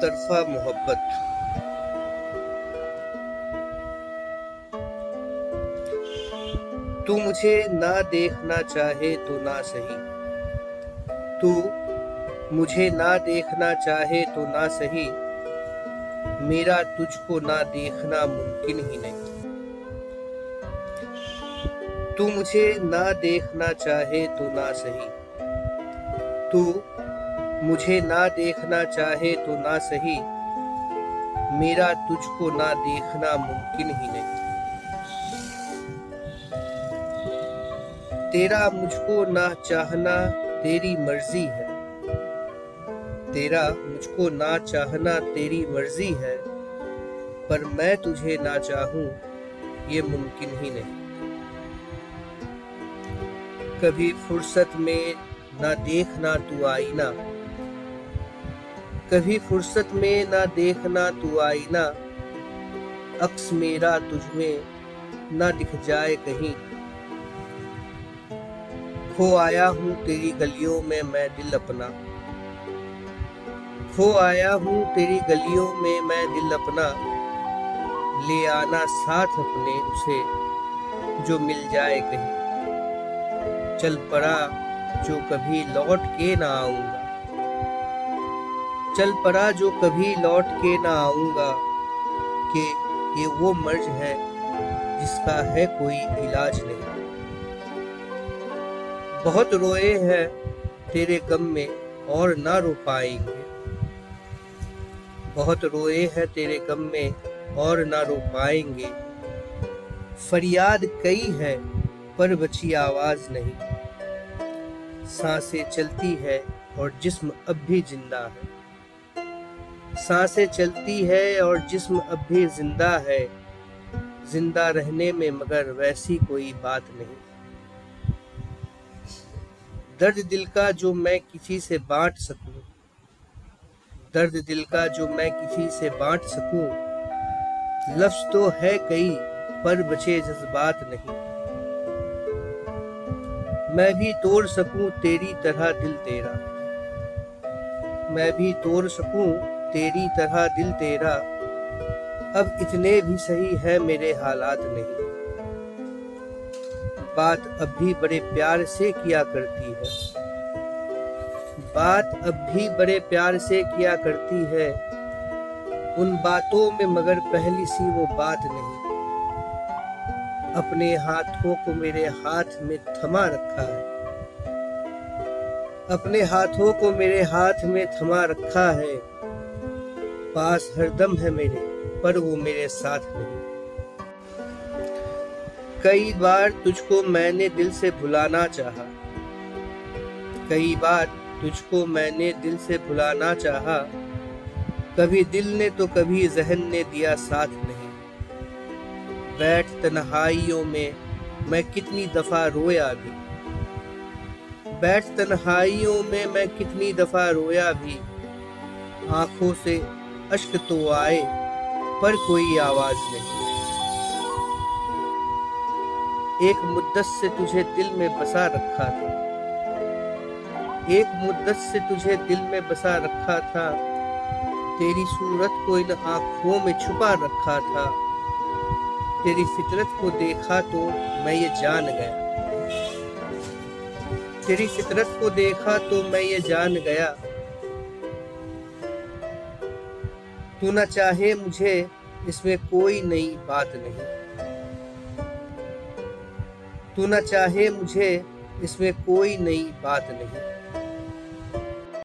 तरफा मोहब्बत। तू मुझे ना देखना चाहे तो ना सही। तू मुझे ना देखना चाहे तो ना सही। मेरा तुझको ना देखना मुमकिन ही नहीं। तू मुझे ना देखना चाहे तो ना सही। तू मुझे ना देखना चाहे तो ना सही। मेरा तुझको ना देखना मुमकिन ही नहीं। तेरा मुझको ना चाहना तेरी मर्ज़ी है। तेरा मुझको ना चाहना तेरी मर्ज़ी है, पर मैं तुझे ना चाहूँ, ये मुमकिन ही नहीं। कभी फुर्सत में ना देखना तू आईना कभी फुर्सत में ना देखना तू आईना। अक्स मेरा तुझमें ना दिख जाए कहीं। खो आया हूँ तेरी गलियों में मैं दिल अपना। खो आया हूँ तेरी गलियों में मैं दिल अपना। ले आना साथ अपने उसे जो मिल जाए कहीं। चल पड़ा जो कभी लौट के ना आऊँगा। चल पड़ा जो कभी लौट के ना आऊँगा, कि ये वो मर्ज है जिसका है कोई इलाज नहीं। बहुत रोए हैं तेरे गम में और ना रो पाएँगे। बहुत रोए हैं तेरे गम में और ना रो पाएँगे। फरियाद कई है, पर बची आवाज़ नहीं। साँसें चलती है और जिस्म अब भी ज़िंदा है। साँसें चलती है और जिस्म अब भी ज़िंदा है। ज़िंदा रहने में मगर वैसी कोई बात नहीं। दर्द दिल का जो मैं किसी से बांट सकूँ, दर्द दिल का जो मैं किसी से बांट सकूँ, लफ्ज तो है कई, पर बचे जज्बात नहीं। मैं भी तोड़ सकूँ तेरी तरह दिल तेरा। मैं भी तोड़ सकूँ तेरी तरह दिल तेरा। अब इतने भी सही है मेरे हालात नहीं। बात अब भी बड़े प्यार से किया करती है। बात अब भी बड़े प्यार से किया करती है। उन बातों में मगर पहली सी वो बात नहीं। अपने हाथों को मेरे हाथ में थमा रखा है। अपने हाथों को मेरे हाथ में थमा रखा है। पास हरदम है मेरे, पर वो मेरे साथ नहीं। कई बार तुझको मैंने दिल से भुलाना चाहा। कई बार तुझको मैंने दिल से भुलाना चाहा। कभी दिल ने तो कभी जहन ने दिया साथ नहीं। बैठ तन्हाइयों में मैं कितनी दफ़ा रोया भी। बैठ तन्हाइयों में मैं कितनी दफ़ा रोया भी। आँखों से अश्क तो आए, पर कोई आवाज़ नहीं। एक मुद्दत से तुझे दिल में बसा रखा था। एक मुद्दत से तुझे दिल में बसा रखा था। तेरी सूरत को इन आँखों में छुपा रखा था। तेरी फितरत को देखा तो मैं ये जान गया। तेरी फितरत को देखा तो मैं ये जान गया। तू ना चाहे मुझे इसमें कोई नई बात नहीं। तू ना चाहे मुझे इसमें कोई नई बात नहीं।